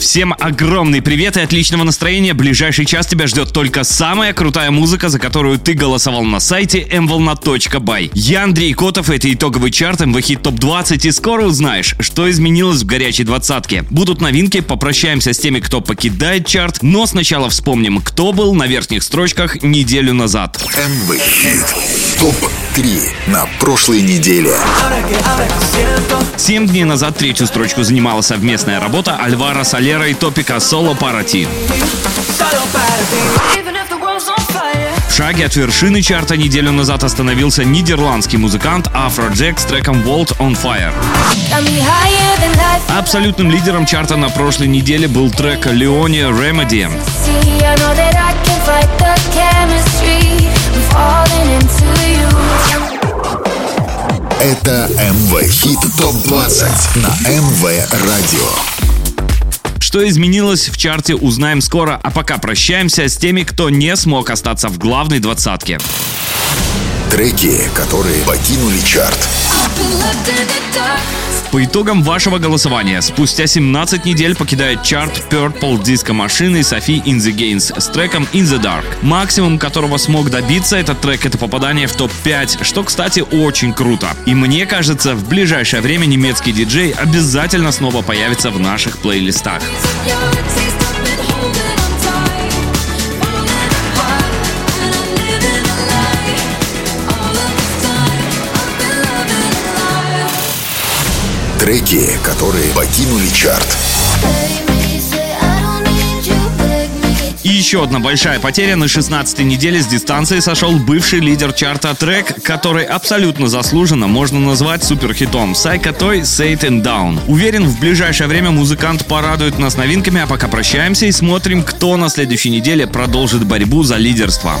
Всем огромный привет и отличного настроения. Ближайший час тебя ждет только самая крутая музыка, за которую ты голосовал на сайте mvolna.by. Я Андрей Котов, это итоговый чарт МВ Хит Топ 20 и скоро узнаешь, что изменилось в горячей двадцатке. Будут новинки, попрощаемся с теми, кто покидает чарт, но сначала вспомним, кто был на верхних строчках неделю назад. МВ Хит Топ 3 на прошлой неделе. Семь дней назад третью строчку занимала совместная работа Альвара Солера и Топика Соло Парати. В шаге от вершины чарта неделю назад остановился нидерландский музыкант Afrojack с треком Vault on Fire. Абсолютным лидером чарта на прошлой неделе был трек Леони Remedy. Это МВ Хит ТОП-20 на МВ Радио. Что изменилось в чарте, узнаем скоро, а пока прощаемся с теми, кто не смог остаться в главной двадцатке. Треки, которые покинули чарт. По итогам вашего голосования, спустя 17 недель покидает чарт Purple Machine и Софи In The Gains с треком In The Dark. Максимум, которого смог добиться этот трек, это попадание в топ-5, что, кстати, очень круто. И мне кажется, в ближайшее время немецкий диджей обязательно снова появится в наших плейлистах. Треки, которые покинули чарт. И еще одна большая потеря на 16-й неделе с дистанции сошел бывший лидер чарта трек, который абсолютно заслуженно можно назвать суперхитом. Сайка Той Satan Down. Уверен, в ближайшее время музыкант порадует нас новинками, а пока прощаемся и смотрим, кто на следующей неделе продолжит борьбу за лидерство.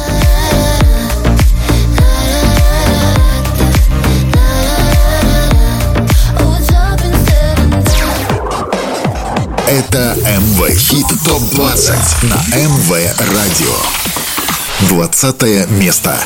Это МВ Хит ТОП-20 на МВ Радио. 20 место.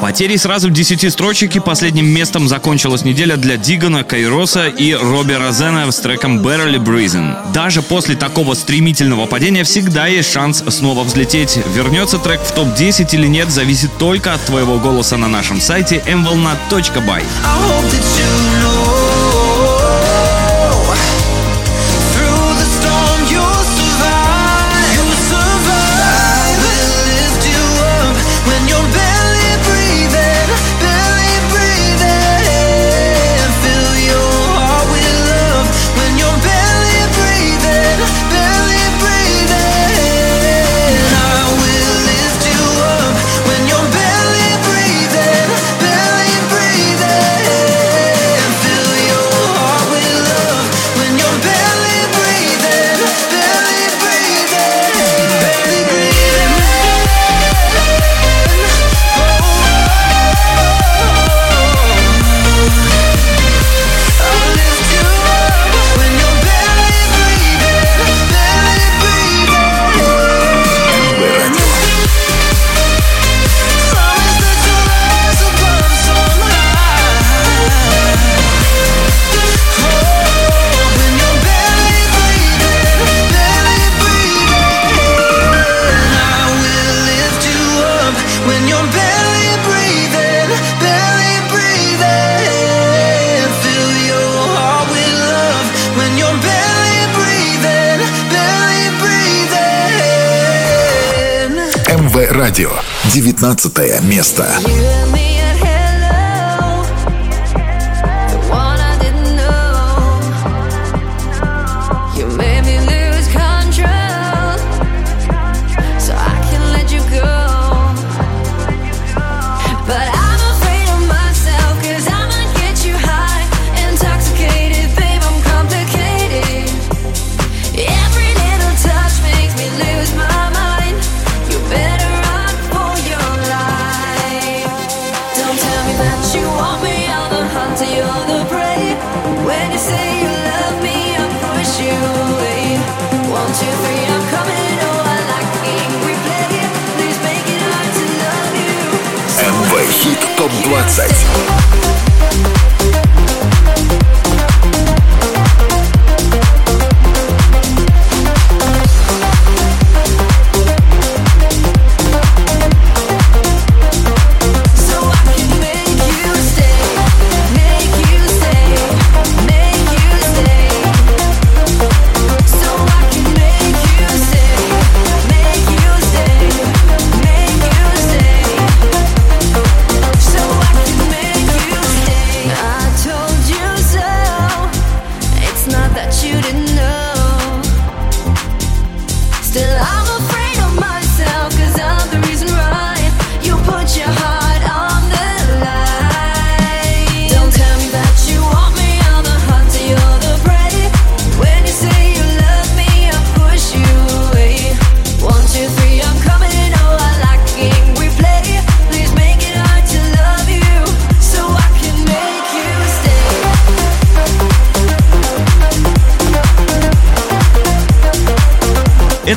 Потери сразу 10 строчек и последним местом закончилась неделя для Дигана, Кайроса и Робби Розена с треком Barely Breathing. Даже после такого стремительного падения всегда есть шанс снова взлететь. Вернется трек в топ-10 или нет, зависит только от твоего голоса на нашем сайте mvolna.by. МВ 19 место. ТОП-20.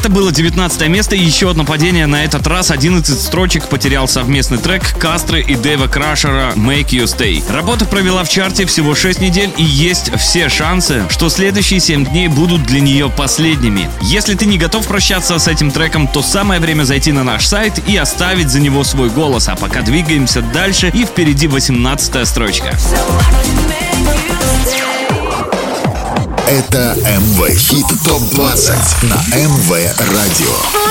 Это было 19 место и еще одно падение. На этот раз 11 строчек потерял совместный трек Кастры и Дэва Крашера «Make You Stay». Работа провела в чарте всего 6 недель и есть все шансы, что следующие 7 дней будут для нее последними. Если ты не готов прощаться с этим треком, то самое время зайти на наш сайт и оставить за него свой голос. А пока двигаемся дальше и впереди 18 строчка. So это МВ Хит ТОП-20 на МВ Радио.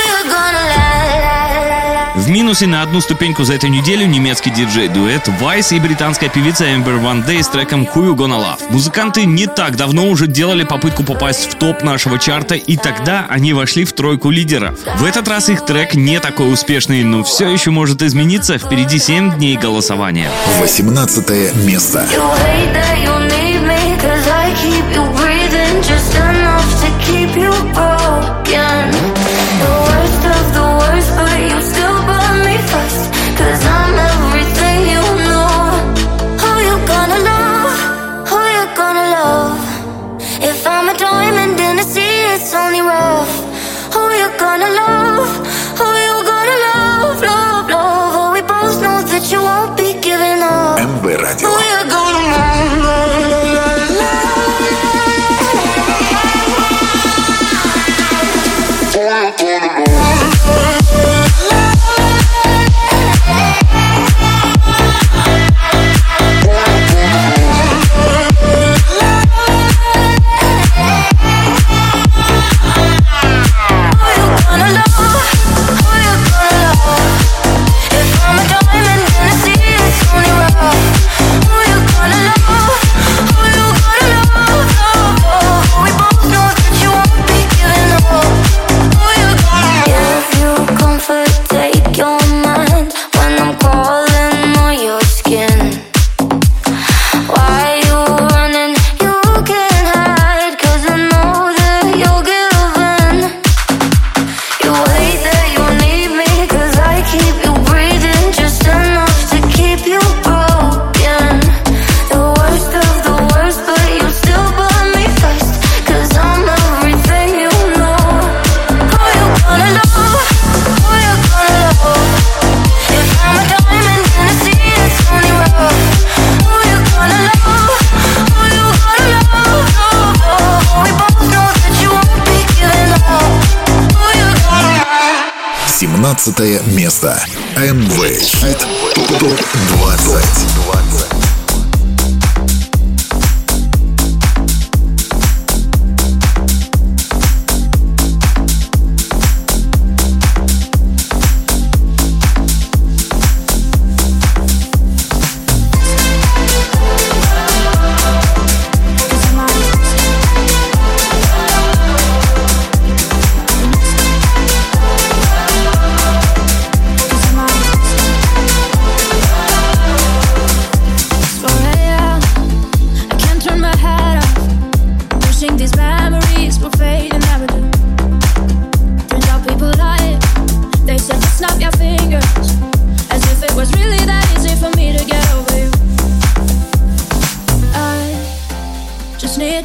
В минусе на одну ступеньку за эту неделю немецкий диджей-дуэт Vice и британская певица Amber One Day с треком Who You Gonna Love. Музыканты не так давно уже делали попытку попасть в топ нашего чарта, и тогда они вошли в тройку лидеров. В этот раз их трек не такой успешный, но все еще может измениться. Впереди 7 дней голосования. 18 место. just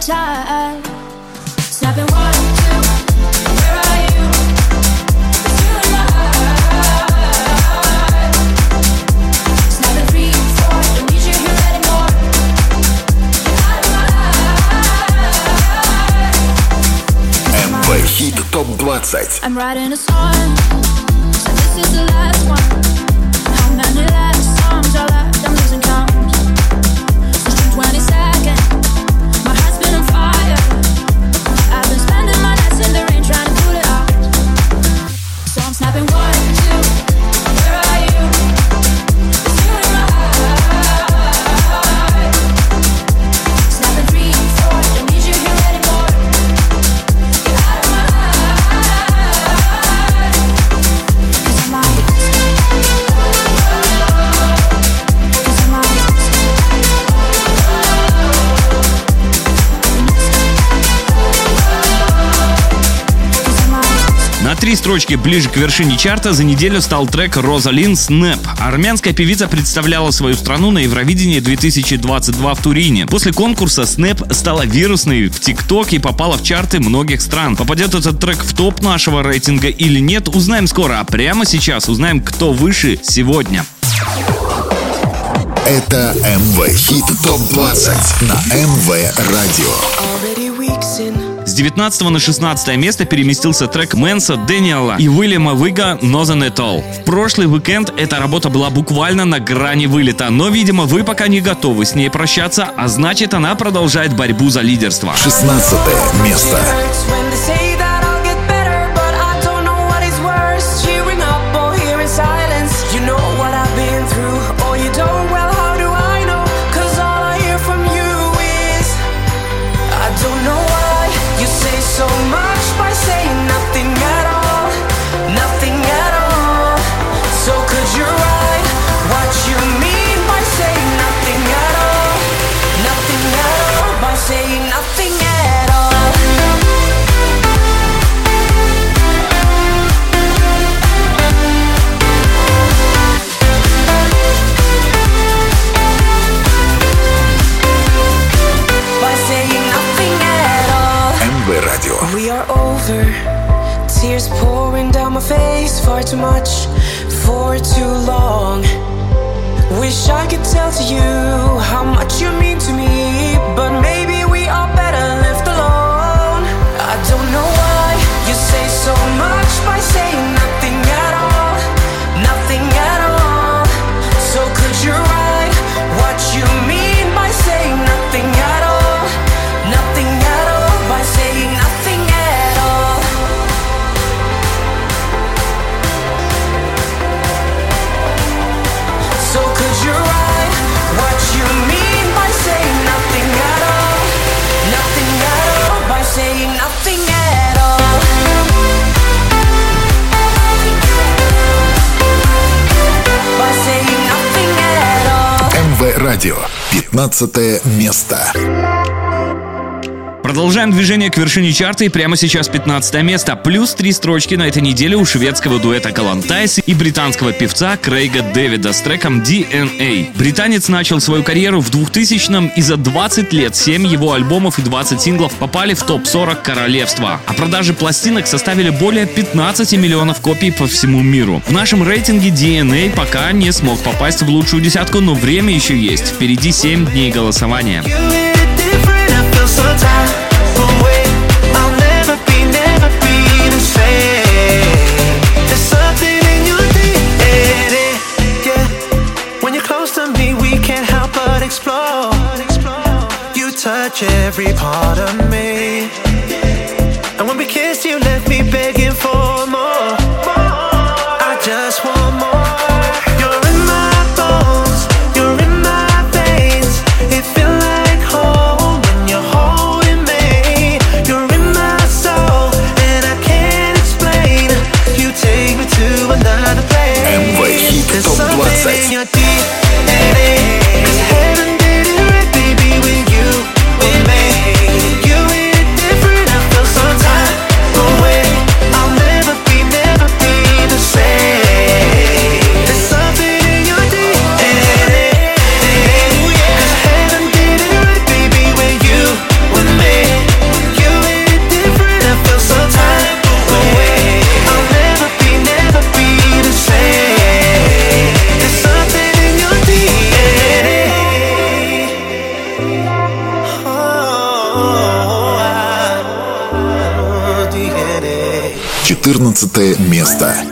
time. Snapping one, two, where are you? Snapping three, four, don't need anymore. ТОП 20 I'm writing a song, this is the last one три строчки ближе к вершине чарта за неделю стал трек «Розалин Снэп». Армянская певица представляла свою страну на Евровидении 2022 в Турине. После конкурса Снэп стала вирусной в ТикТок и попала в чарты многих стран. Попадет этот трек в топ нашего рейтинга или нет, узнаем скоро. А прямо сейчас узнаем, кто выше сегодня. Это МВ Хит ТОП-20 на МВ Радио. С 19 на 16 место переместился трек Мэнса Дэниела и Уильяма Вига «Nothing at All». В прошлый уикенд эта работа была буквально на грани вылета, но, видимо, вы пока не готовы с ней прощаться, а значит, она продолжает борьбу за лидерство. 16 место. Wish I could tell to you Радио. 15 место. Продолжаем движение к вершине чарта и прямо сейчас 15 место. Плюс три строчки на этой неделе у шведского дуэта Калантайс и британского певца Крейга Дэвида с треком DNA. Британец начал свою карьеру в 2000-м и за 20 лет 7 его альбомов и 20 синглов попали в топ-40 королевства. А продажи пластинок составили более 15 миллионов копий по всему миру. В нашем рейтинге DNA пока не смог попасть в лучшую десятку, но время еще есть. Впереди 7 дней голосования. Every part of me, 14 место.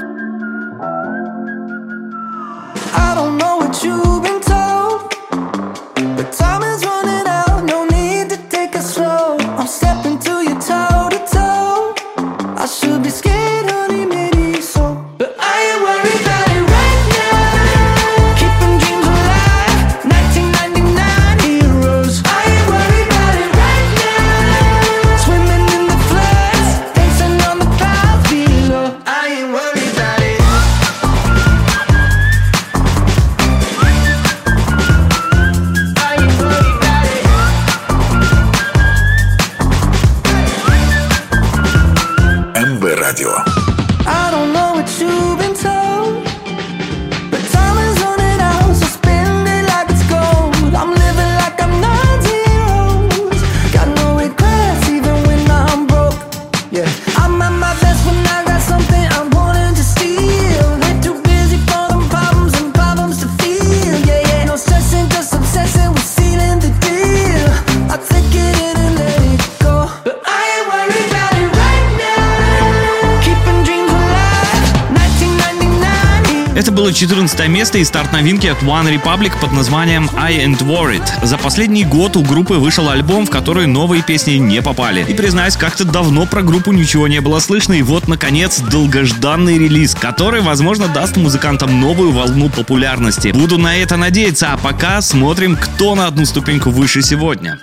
и старт новинки от One Republic под названием I Ain't Worried. За последний год у группы вышел альбом, в который новые песни не попали. И признаюсь, как-то давно про группу ничего не было слышно, и вот, наконец, долгожданный релиз, который, возможно, даст музыкантам новую волну популярности. Буду на это надеяться, а пока смотрим, кто на одну ступеньку выше сегодня.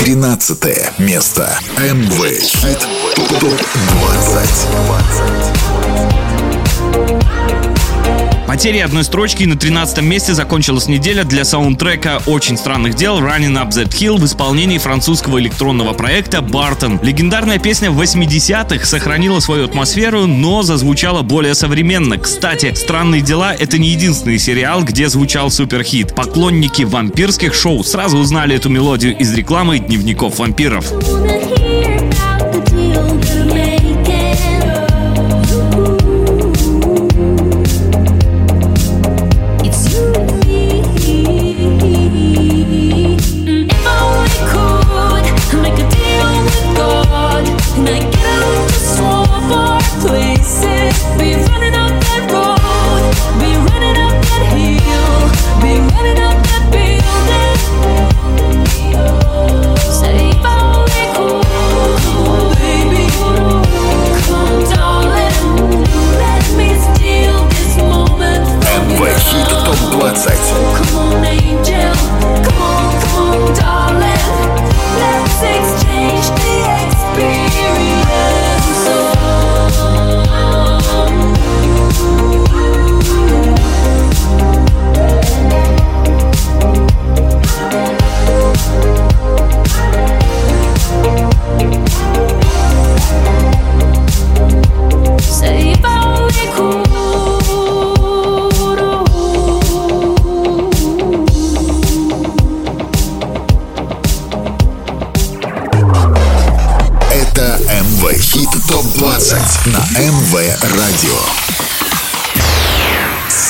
13 место. Amway. Топ-20. Потеря одной строчки на 13 месте закончилась неделя для саундтрека «Очень странных дел» Running Up That Hill в исполнении французского электронного проекта Barton. Легендарная песня 80-х сохранила свою атмосферу, но зазвучала более современно. Кстати, «Странные дела» — это не единственный сериал, где звучал суперхит. Поклонники вампирских шоу сразу узнали эту мелодию из рекламы дневников вампиров. Hear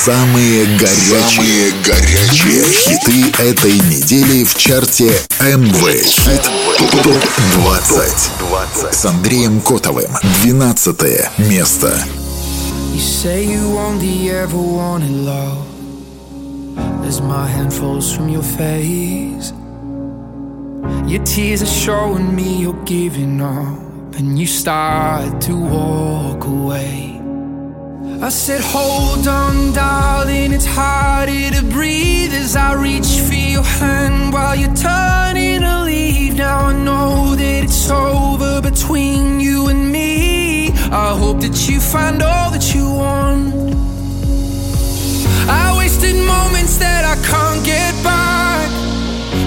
Самые горячие, Самые горячие хиты этой недели в чарте МВ Хит ТОП 20 с Андреем Котовым. 12 место. You say you only ever wanted love As my hand falls from your face Your tears are showing me you're giving up And you start to walk away I said hold on darling It's harder to breathe As I reach for your hand While you're turning to leave Now I know that it's over between you and me. I hope that you find all that you want. I wasted moments that I can't get back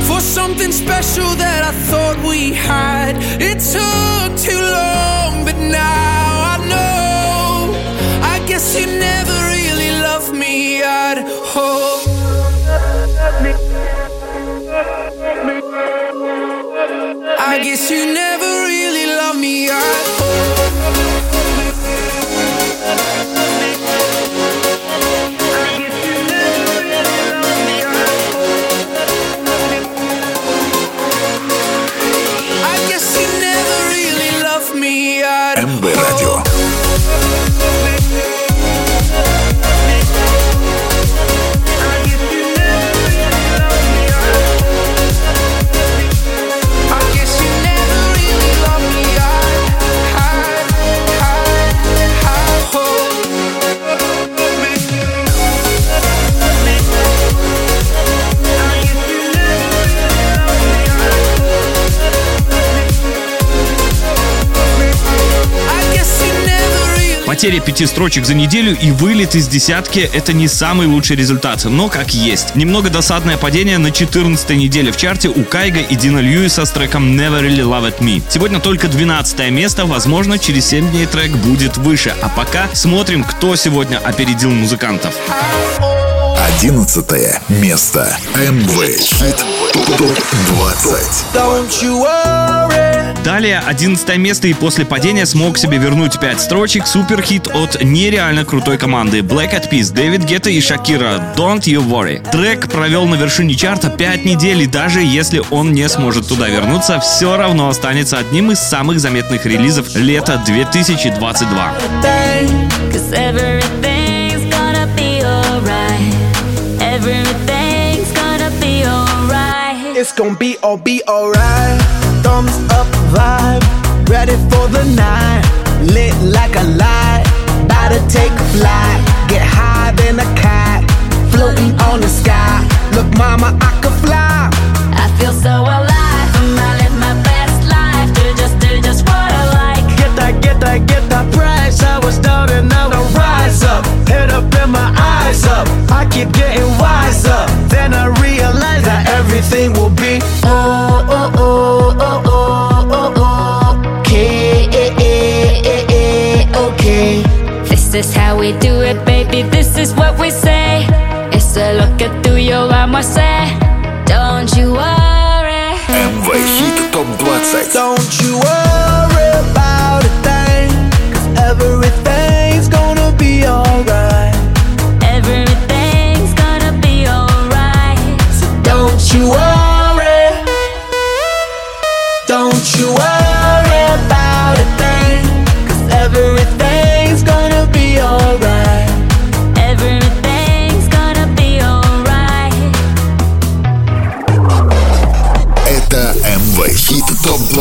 For something special that I thought we had. It took too long but now guess you never really loved me at all. I guess you never Потеря пяти строчек за неделю и вылет из десятки – это не самый лучший результат, но как есть. Немного досадное падение на 14 неделе в чарте у Кайга и Дина Льюиса с треком Never Really Loved Me. Сегодня только 12 место, возможно, через 7 дней трек будет выше. А пока смотрим, кто сегодня опередил музыкантов. Одиннадцатое место. МВ Хит ТОП-20. Далее 11 место и после падения смог себе вернуть 5 строчек суперхит от нереально крутой команды Black Eyed Peas, Дэвид Гетта и Шакира Don't You Worry. Трек провел на вершине чарта 5 недель и даже если он не сможет туда вернуться, все равно останется одним из самых заметных релизов лета 2022. Cause everything's gonna be alright. Everything's gonna be alright. It's gonna be all be alright. Thumbs up vibe, ready for the night. Lit like a light, about to take flight. Get high than a cat, floating on the sky. Look, mama, I could fly. I feel so alive. and I live my best life. Do just, do just what I like. Get that, get that, get that price. I was down and now I rise up. Head up and my eyes up. I keep getting wiser. Then I realize that everything will be oh oh oh oh oh day This is how we do it, baby, this is what we say. It's a look at through your My say. Don't you worry. MV Hit Top 20 Don't you worry.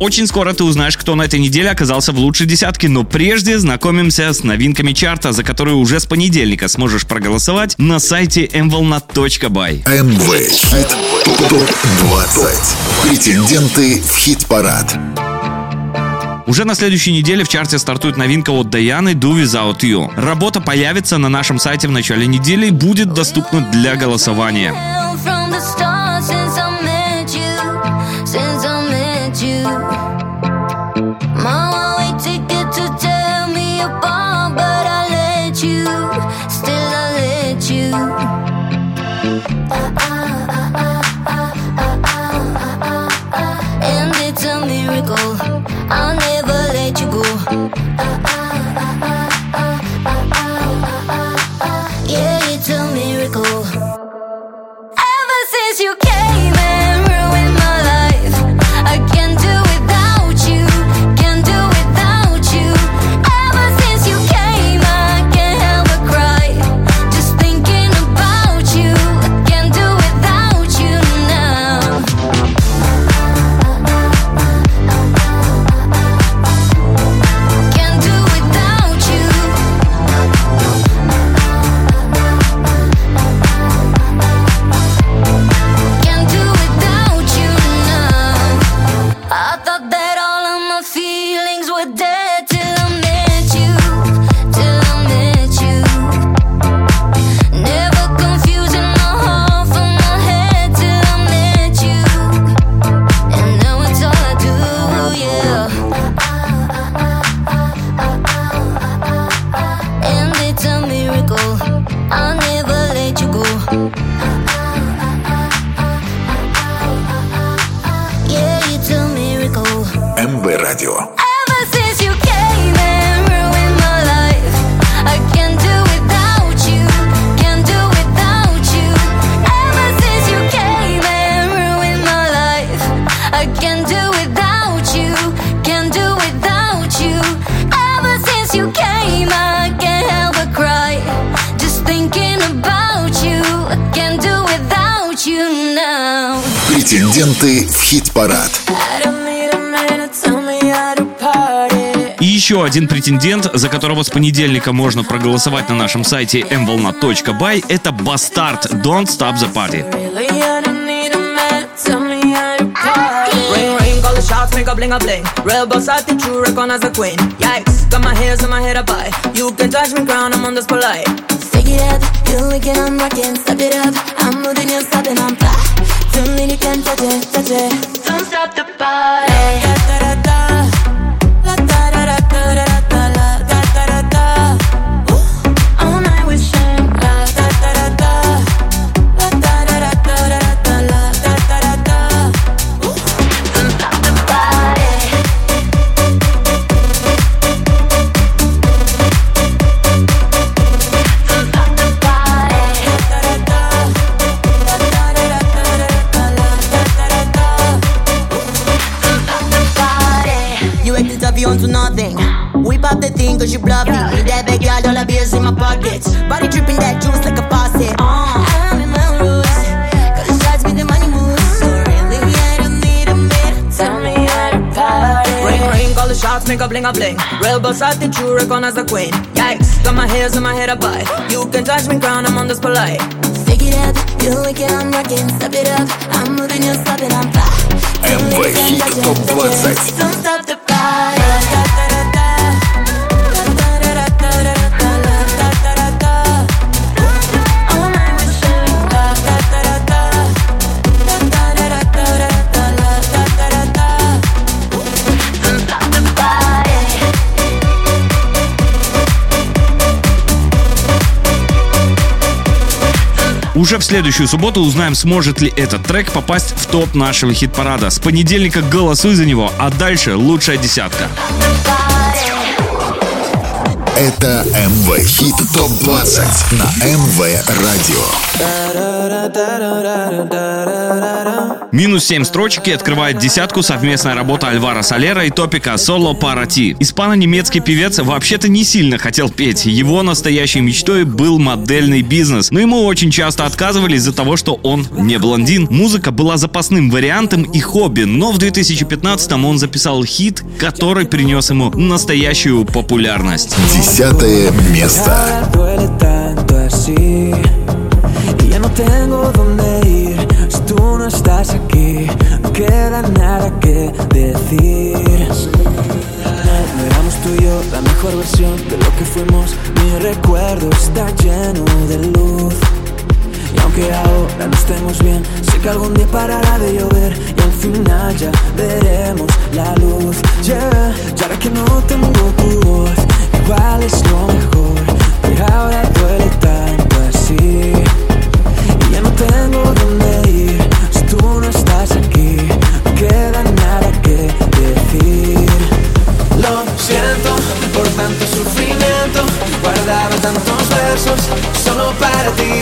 Очень скоро ты узнаешь, кто на этой неделе оказался в лучшей десятке, но прежде знакомимся с новинками чарта, за которые уже с понедельника сможешь проголосовать на сайте mvolnat.by. МВ Хит ТОП-20. Претенденты в хит-парад. Уже на следующей неделе в чарте стартует новинка от Даяны Do Without You. Работа появится на нашем сайте в начале недели и будет доступна для голосования. Since I met you, И еще один претендент, за которого с понедельника можно проголосовать на нашем сайте mvolna.by, это Бастард Don't Stop the Party. Really, I don't need a man. Tell me how to party. Ring ring, call the shots, make a bling a bling. Real boss attitude, recognize the queen. Yikes, got my hairs in my head up high. You can touch me crown, I'm on this polite. Stick it up, you like it, I'm rocking, step it up. I'm moving, you're stopping, I'm fly. Feeling you can touch it, touch it. Don't stop the party. my pockets. Body dripping that juice like a faucet. Uh. I'm in my roots. Got the shots with the money moves. So really, I don't need a man. Tell me how to party. Ring ring, call the shots, make a bling a bling. Real boss attitude, recognize the queen. Yikes, got my hairs in my head up high. You can touch me crown, I'm on this polite. Stick it up, you like it, I'm rocking, step it up. I'm moving, you're stopping, I'm fly. МВ Хит ТОП 20. Don't stop the party. Уже в следующую субботу узнаем, сможет ли этот трек попасть в топ нашего хит-парада. С понедельника голосуй за него, а дальше лучшая десятка. Это МВ Хит ТОП 20 на МВ Радио. Минус 7 строчек и открывает десятку совместная работа Альвара Солера и Топика «Соло Пара Ти». Испано-немецкий певец вообще-то не сильно хотел петь. Его настоящей мечтой был модельный бизнес, но ему очень часто отказывали из-за того, что он не блондин. Музыка была запасным вариантом и хобби, но в 2015-м он записал хит, который принес ему настоящую популярность. Десятое место. duele tanto así Y ya no tengo dónde ir Si tú no estás aquí No queda nada que decir No éramos tú y yo la mejor versión de lo que fuimos Mi recuerdo está lleno de luz y aunque ahora no estemos bien, sé que algún día parará de llover y al final ya veremos la luz. Yeah, y ahora que no tengo tu voz, igual es lo mejor, pero ahora duele tanto así. Y ya no tengo dónde ir, si tú no estás aquí, no queda nada que decir. Lo siento por tanto sufrimiento, guardaba tantos versos solo para ti.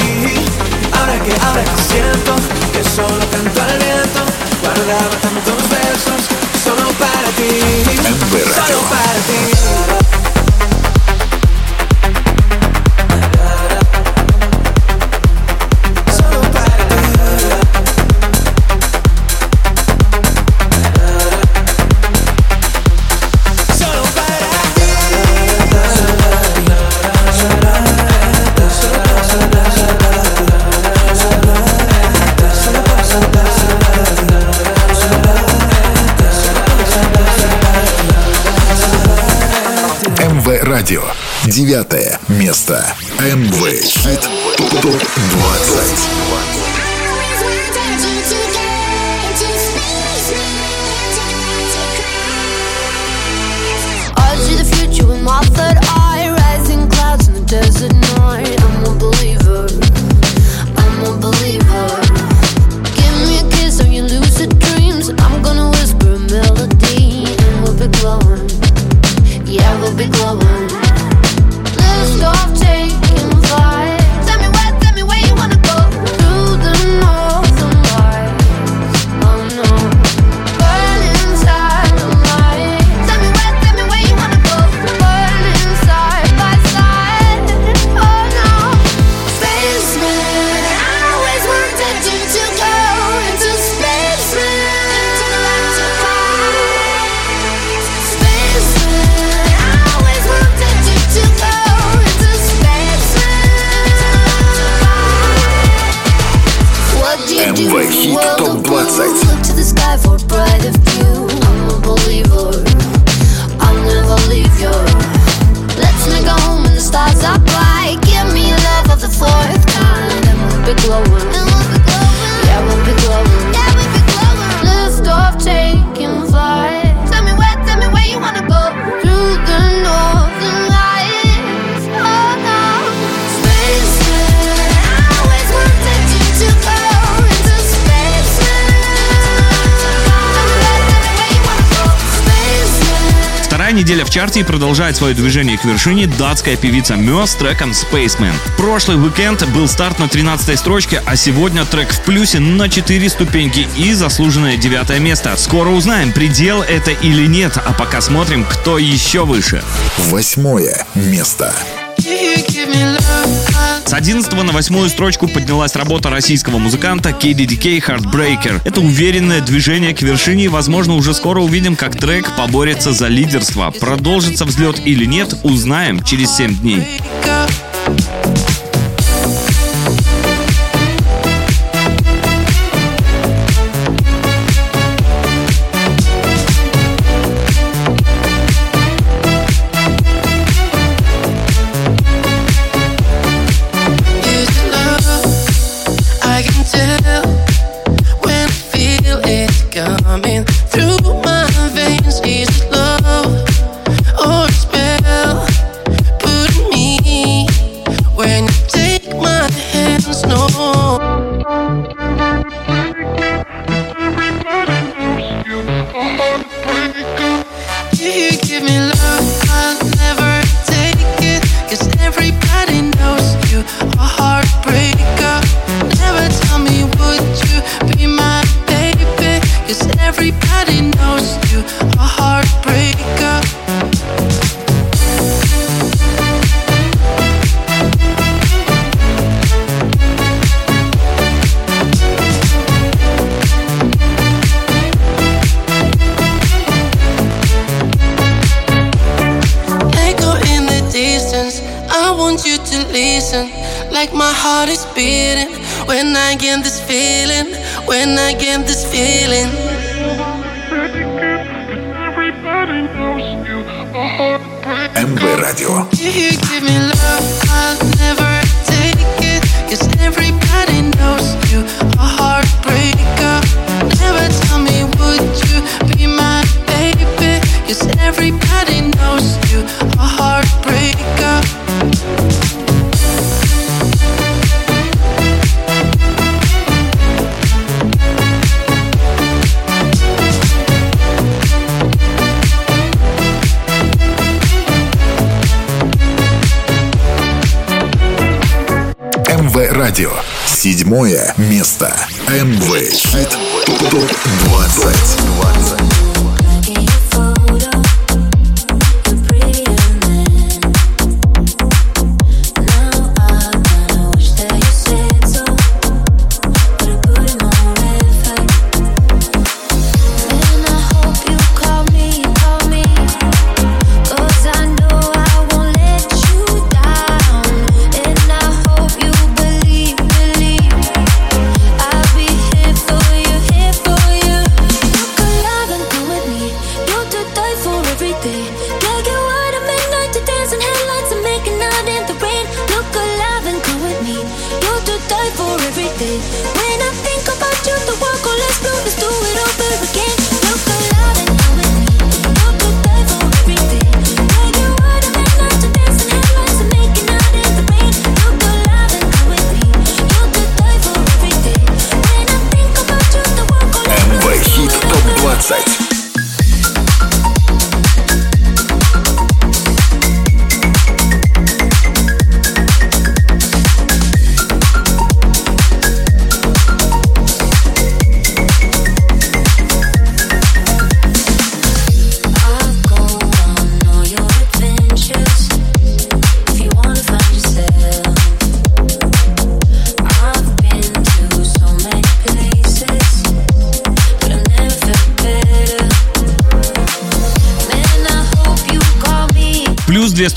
Ahora que, ahora que siento que solo canto al viento, guardaba tantos versos solo para ti, solo para ti. радио. Девятое место. МВ. Хит ТОП-20. Свое движение к вершине датская певица Мё с треком Spaceman. Прошлый уикенд был старт на 13 строчке, а сегодня трек в плюсе на 4 ступеньки и заслуженное девятое место. Скоро узнаем, предел это или нет, а пока смотрим, кто еще выше. Восьмое место. С 11 на восьмую строчку поднялась работа российского музыканта KDDK Heartbreaker. Это уверенное движение к вершине, и, возможно, уже скоро увидим, как трек поборется за лидерство. Продолжится взлет или нет, узнаем через 7 дней. my heart is beating when I get this feeling, when I get this feeling. MB Radio. If you give me love, I'll never take it. Cause everybody knows you, a heartbreaker. Never tell me, would you be my baby? Cause everybody knows you, a heartbreaker. Радио. Седьмое место. МВ Хит ТОП 20.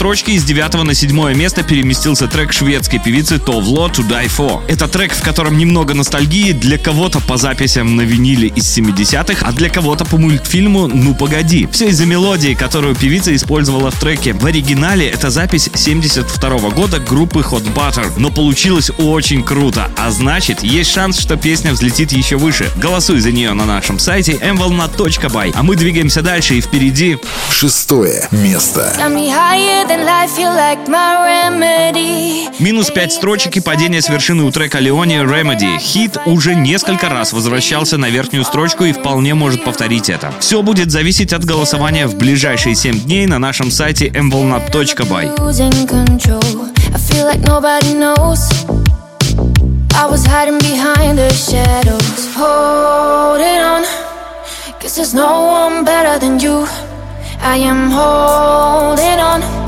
Строчки из 9 на 7 место переместился трек шведской певицы Товло To Die For. Это трек, в котором немного ностальгии, для кого-то по записям на виниле из 70-х, а для кого-то по мультфильму «Ну погоди». Все из-за мелодии, которую певица использовала в треке. В оригинале это запись 72 года группы Hot Butter, но получилось очень круто, а значит, есть шанс, что песня взлетит еще выше. Голосуй за нее на нашем сайте mvolna.by. А мы двигаемся дальше и впереди Шестое место. Got me higher than Минус 5 строчек и падение с вершины у трека Леони Remedy. Хит уже несколько раз возвращался на верхнюю строчку и вполне может повторить это. Все будет зависеть от голосования в ближайшие 7 дней на нашем сайте mvolna.by. Losing control. I feel like nobody knows. I was hiding behind the shadows. Holding on. Cause there's no one better than you. I am holding on.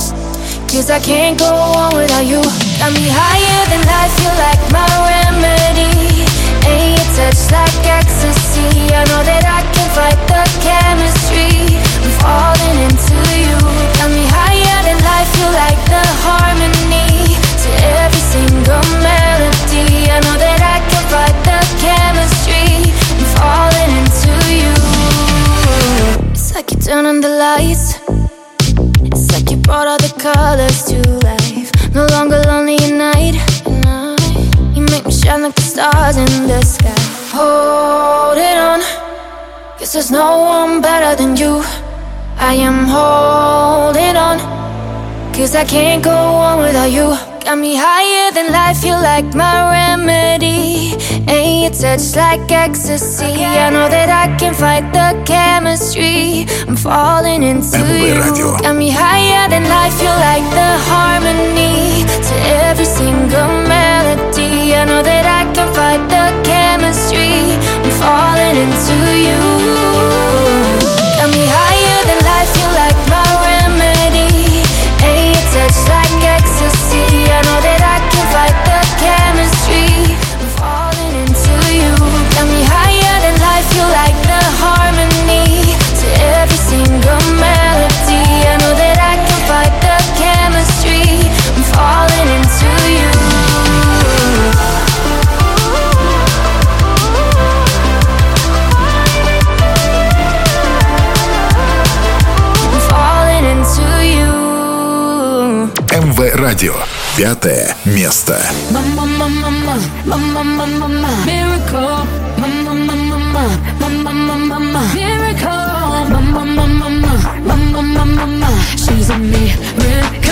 Cause I can't go on without you. Got me higher than life, You're like my remedy. And your touch like ecstasy. I know that I can fight the chemistry. I'm falling into you. Got me higher than life, you like the harmony. To every single melody. I know that I can fight the chemistry. I'm falling into you. It's like you turn on the lights. Colors to life. No longer lonely at night. You make me shine like the stars in the sky. Hold it on. Cause there's no one better than you. I am holding on. Cause I can't go on without you. Got me higher than life, you like my remedy. And your touch like ecstasy. I know that I can fight the chemistry. I'm falling into MV you. Radio. Got me higher than life, you like the harmony. To every single melody. I know that I can fight the chemistry. I'm falling into you. Mama, mama, mama, she's a miracle.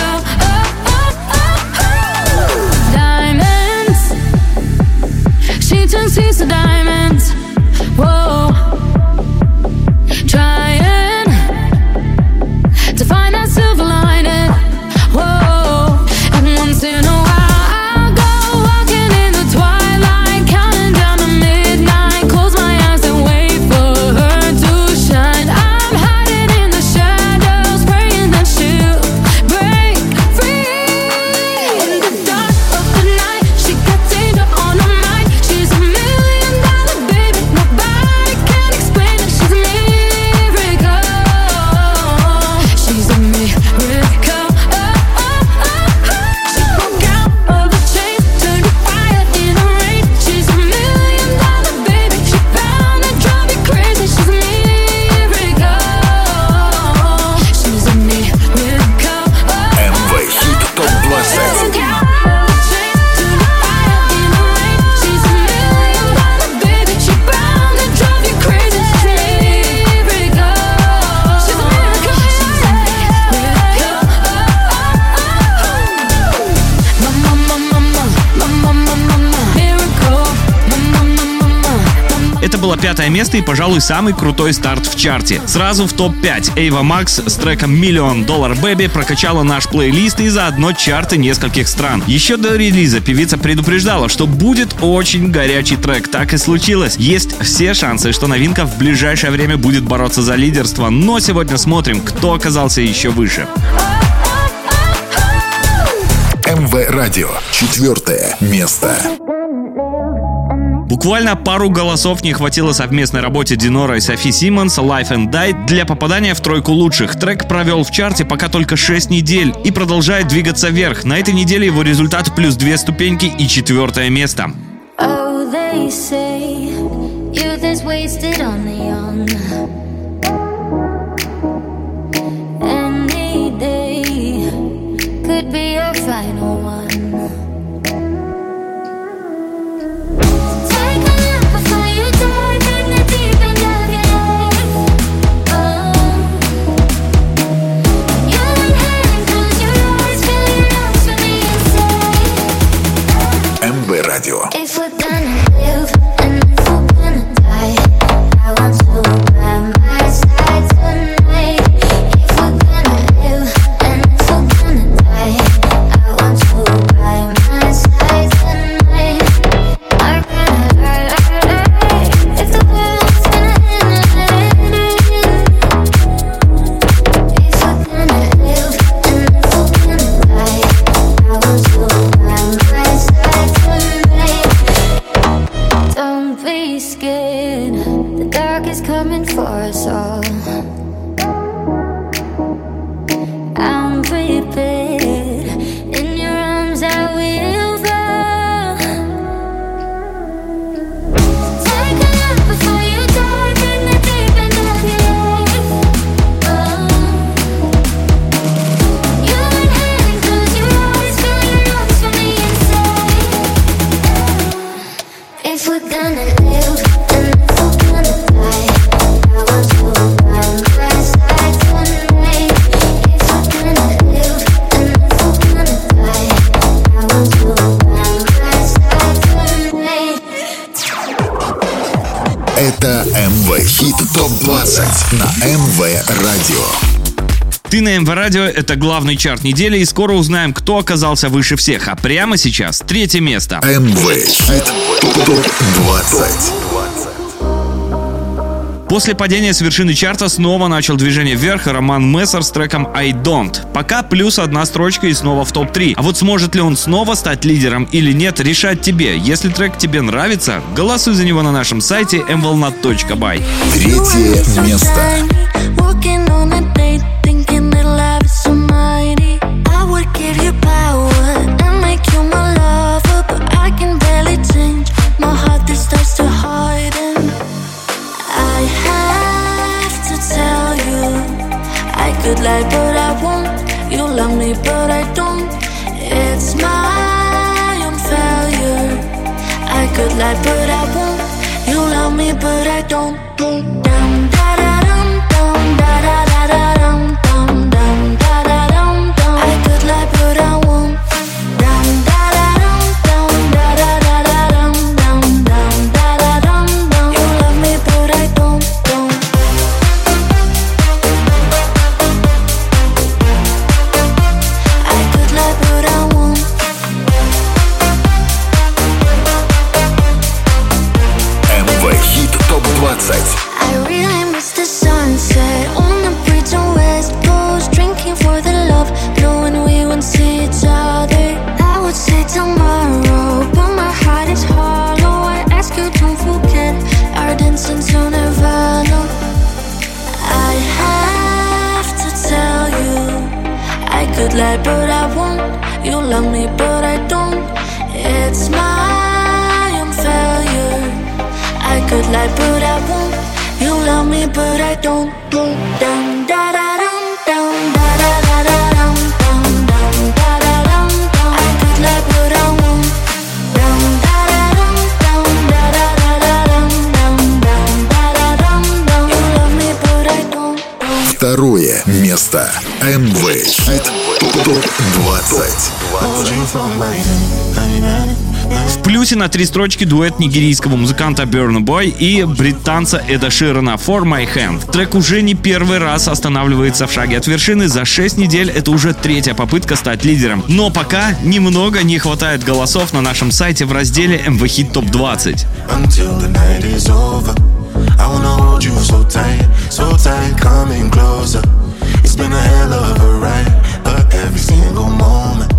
Было пятое место и, пожалуй, самый крутой старт в чарте. Сразу в топ-5 Эйва Макс с треком «Миллион доллар Бэби» прокачала наш плейлист и заодно чарты нескольких стран. Еще до релиза певица предупреждала, что будет очень горячий трек. Так и случилось. Есть все шансы, что новинка в ближайшее время будет бороться за лидерство, но сегодня смотрим, кто оказался еще выше. МВ Радио. Четвертое место. Буквально пару голосов не хватило совместной работе Динора и Софи Симмонс «Life and Die» для попадания в тройку лучших. Трек провел в чарте пока только 6 недель и продолжает двигаться вверх. На этой неделе его результат плюс две ступеньки и четвертое место. Oh, could be your final Радио — это главный чарт недели, и скоро узнаем, кто оказался выше всех. А прямо сейчас третье место. МВ Хит ТОП-20. После падения с вершины чарта снова начал движение вверх Роман Мессер с треком «I Don't». Пока плюс одна строчка и снова в топ-3. А вот сможет ли он снова стать лидером или нет, решать тебе. Если трек тебе нравится, голосуй за него на нашем сайте mvolnat.by. Третье место. Lie, but I won't. You love me, but I don't. It's my own failure. I could lie, but I won't. You love me, but I don't. Dum В плюсе на три строчки дуэт нигерийского музыканта Burna Boy и британца Эда Ширана «For My Hand». Трек уже не первый раз останавливается в шаге от вершины. За 6 недель это уже третья попытка стать лидером. Но пока немного не хватает голосов на нашем сайте в разделе MV Hit Top 20. until the night is over. I wanna hold you so tight, so tight, coming closer. It's been a hell of a ride, but every single moment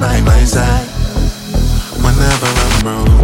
by my side. Whenever I'm broken,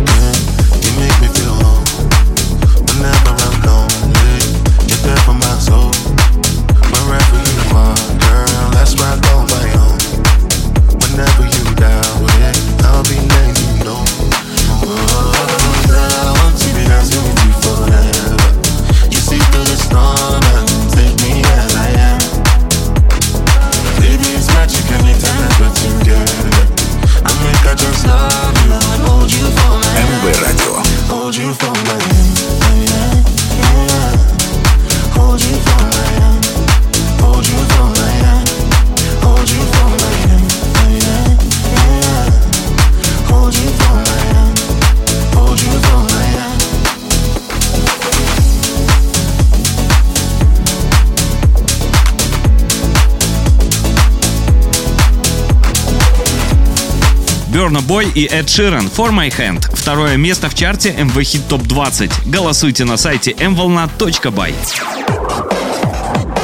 Burna Boy и Эд Ширан For My Hand. Второе место в чарте MV Hit Top 20. Голосуйте на сайте mvolna.by.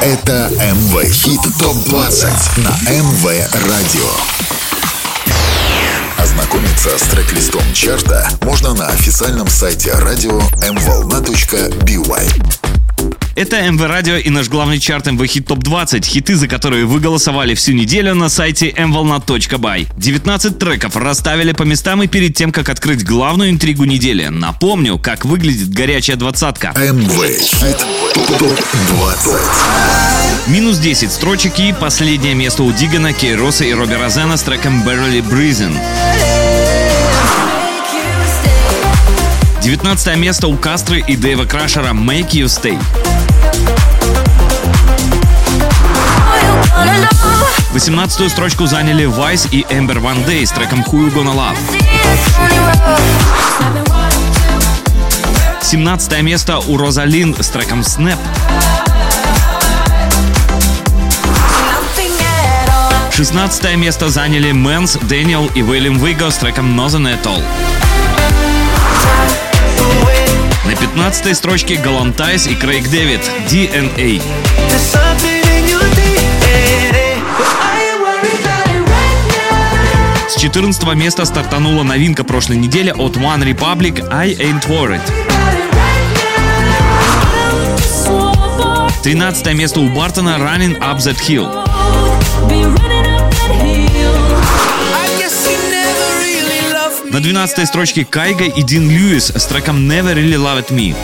Это МВ Хит ТОП-20 на МВ Радио. Ознакомиться с трек-листом чарта можно на официальном сайте радио mvolna.by. Это МВ Радио и наш главный чарт МВ Хит Топ 20. Хиты, за которые вы голосовали всю неделю на сайте mvolna.by. 19 треков расставили по местам и перед тем, как открыть главную интригу недели. Напомню, как выглядит горячая двадцатка. МВ Хит ТОП-20. Минус 10 строчек и последнее место у Дигана, Кейроса и Робби Розена с треком Barely Breezing. 19 место у Кастры и Дэйва Крашера Make You Stay. 18 строчку заняли Vice и Эмбер Ван Day с треком Who You Gonna Love. 17 место у Rosa Linn с треком Snap. 16 место заняли Mans, Дэниел и Уильям Виго с треком Nothing At All. На 15 строчке Galantis и Craig David DNA. С 14 места стартанула новинка прошлой недели от OneRepublic I Ain't Worried. 13 место у Бартона Running Up That Hill. На 12 строчке Кайга и Дин Льюис с треком Never Really Loved Me.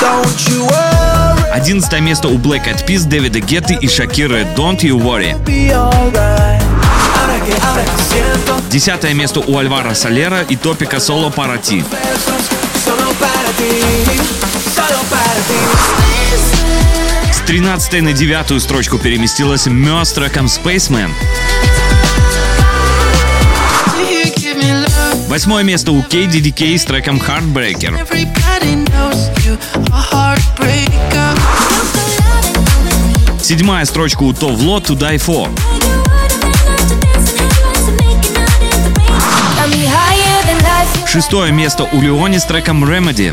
Don't you worry, 11 место у Black Eyed Peas, Дэвида Гетты и Шакиры Don't You Worry. Десятое место у Альвара Солера и топика Соло Парати. С 13 на девятую строчку переместилась Мё с треком Spaceman. Восьмое место у KDDK с треком Heartbreaker. Седьмая строчка у Товло To Die For. Шестое место у Леони с треком Remedy.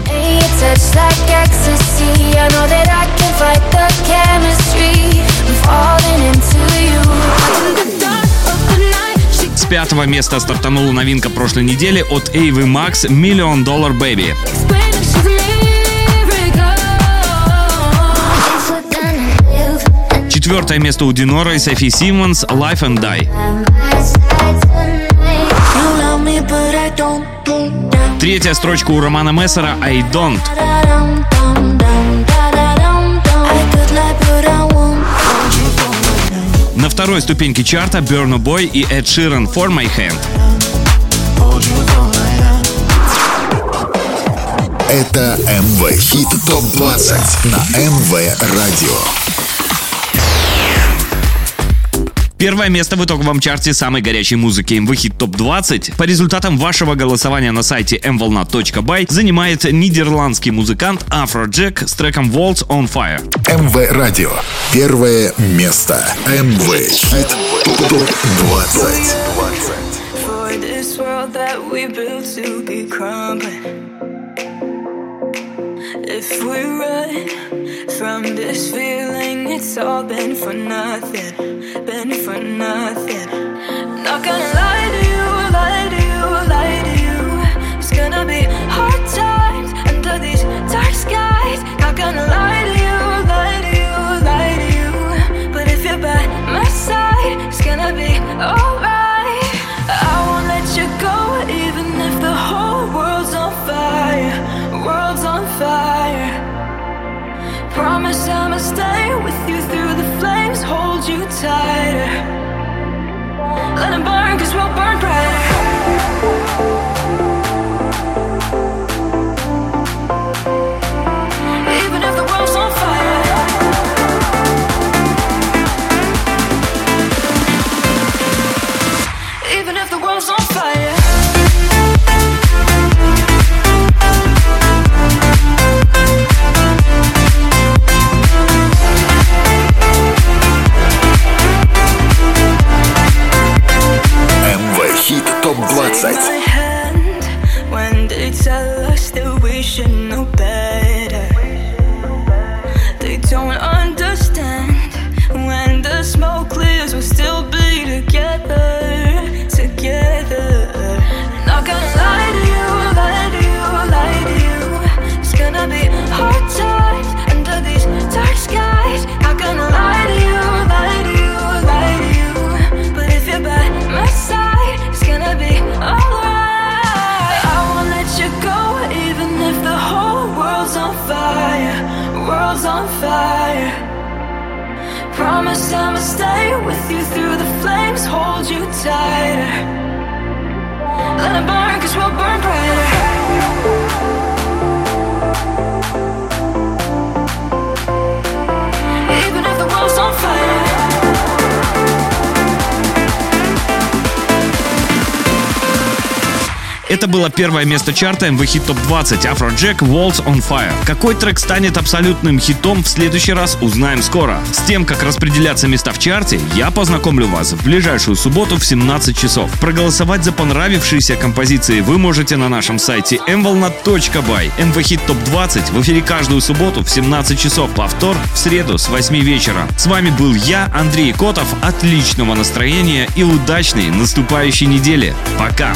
Пятого места стартанула новинка прошлой недели от Эйвы Макс gonna live and Четвертое место у Динора и Софи Симмонс Life and Die. Третья строчка у Романа Мессера I Don't. На второй ступеньке чарта Burna Boy и Эд Ширан For My Hand. Это МВ Хит ТОП-20 на МВ Радио. Первое место в итоговом чарте самой горячей музыки MV Hit Top 20 по результатам вашего голосования на сайте mvolna.by занимает нидерландский музыкант Afrojack с треком Waltz on Fire. МВ Радио. Первое место. МВ Хит ТОП-20. For this world that we built to be crumbling. If we run from this feeling, it's all been for nothing. Been for nothing. Not gonna lie to you, lie to you, lie to you. It's gonna be hard times under these dark skies. Not gonna lie to you, lie to you, lie to you. But if you're by my side, it's gonna be alright. Promise I'ma stay with you through the flames, hold you tighter. Let 'em burn, cause we'll burn brighter. хит ТОП-20. I'ma stay with you through the flames, hold you tighter. Let it burn, cause we'll burn brighter. Это было первое место чарта MV Hit Top 20 Afrojack Walls on Fire. Какой трек станет абсолютным хитом в следующий раз узнаем скоро. С тем, как распределяться места в чарте, я познакомлю вас в ближайшую субботу в 17 часов. Проголосовать за понравившиеся композиции вы можете на нашем сайте mvolna.by. MV Hit Top 20 в эфире каждую субботу в 17 часов. Повтор в среду с 8 вечера. С вами был я, Андрей Котов. Отличного настроения и удачной наступающей недели. Пока!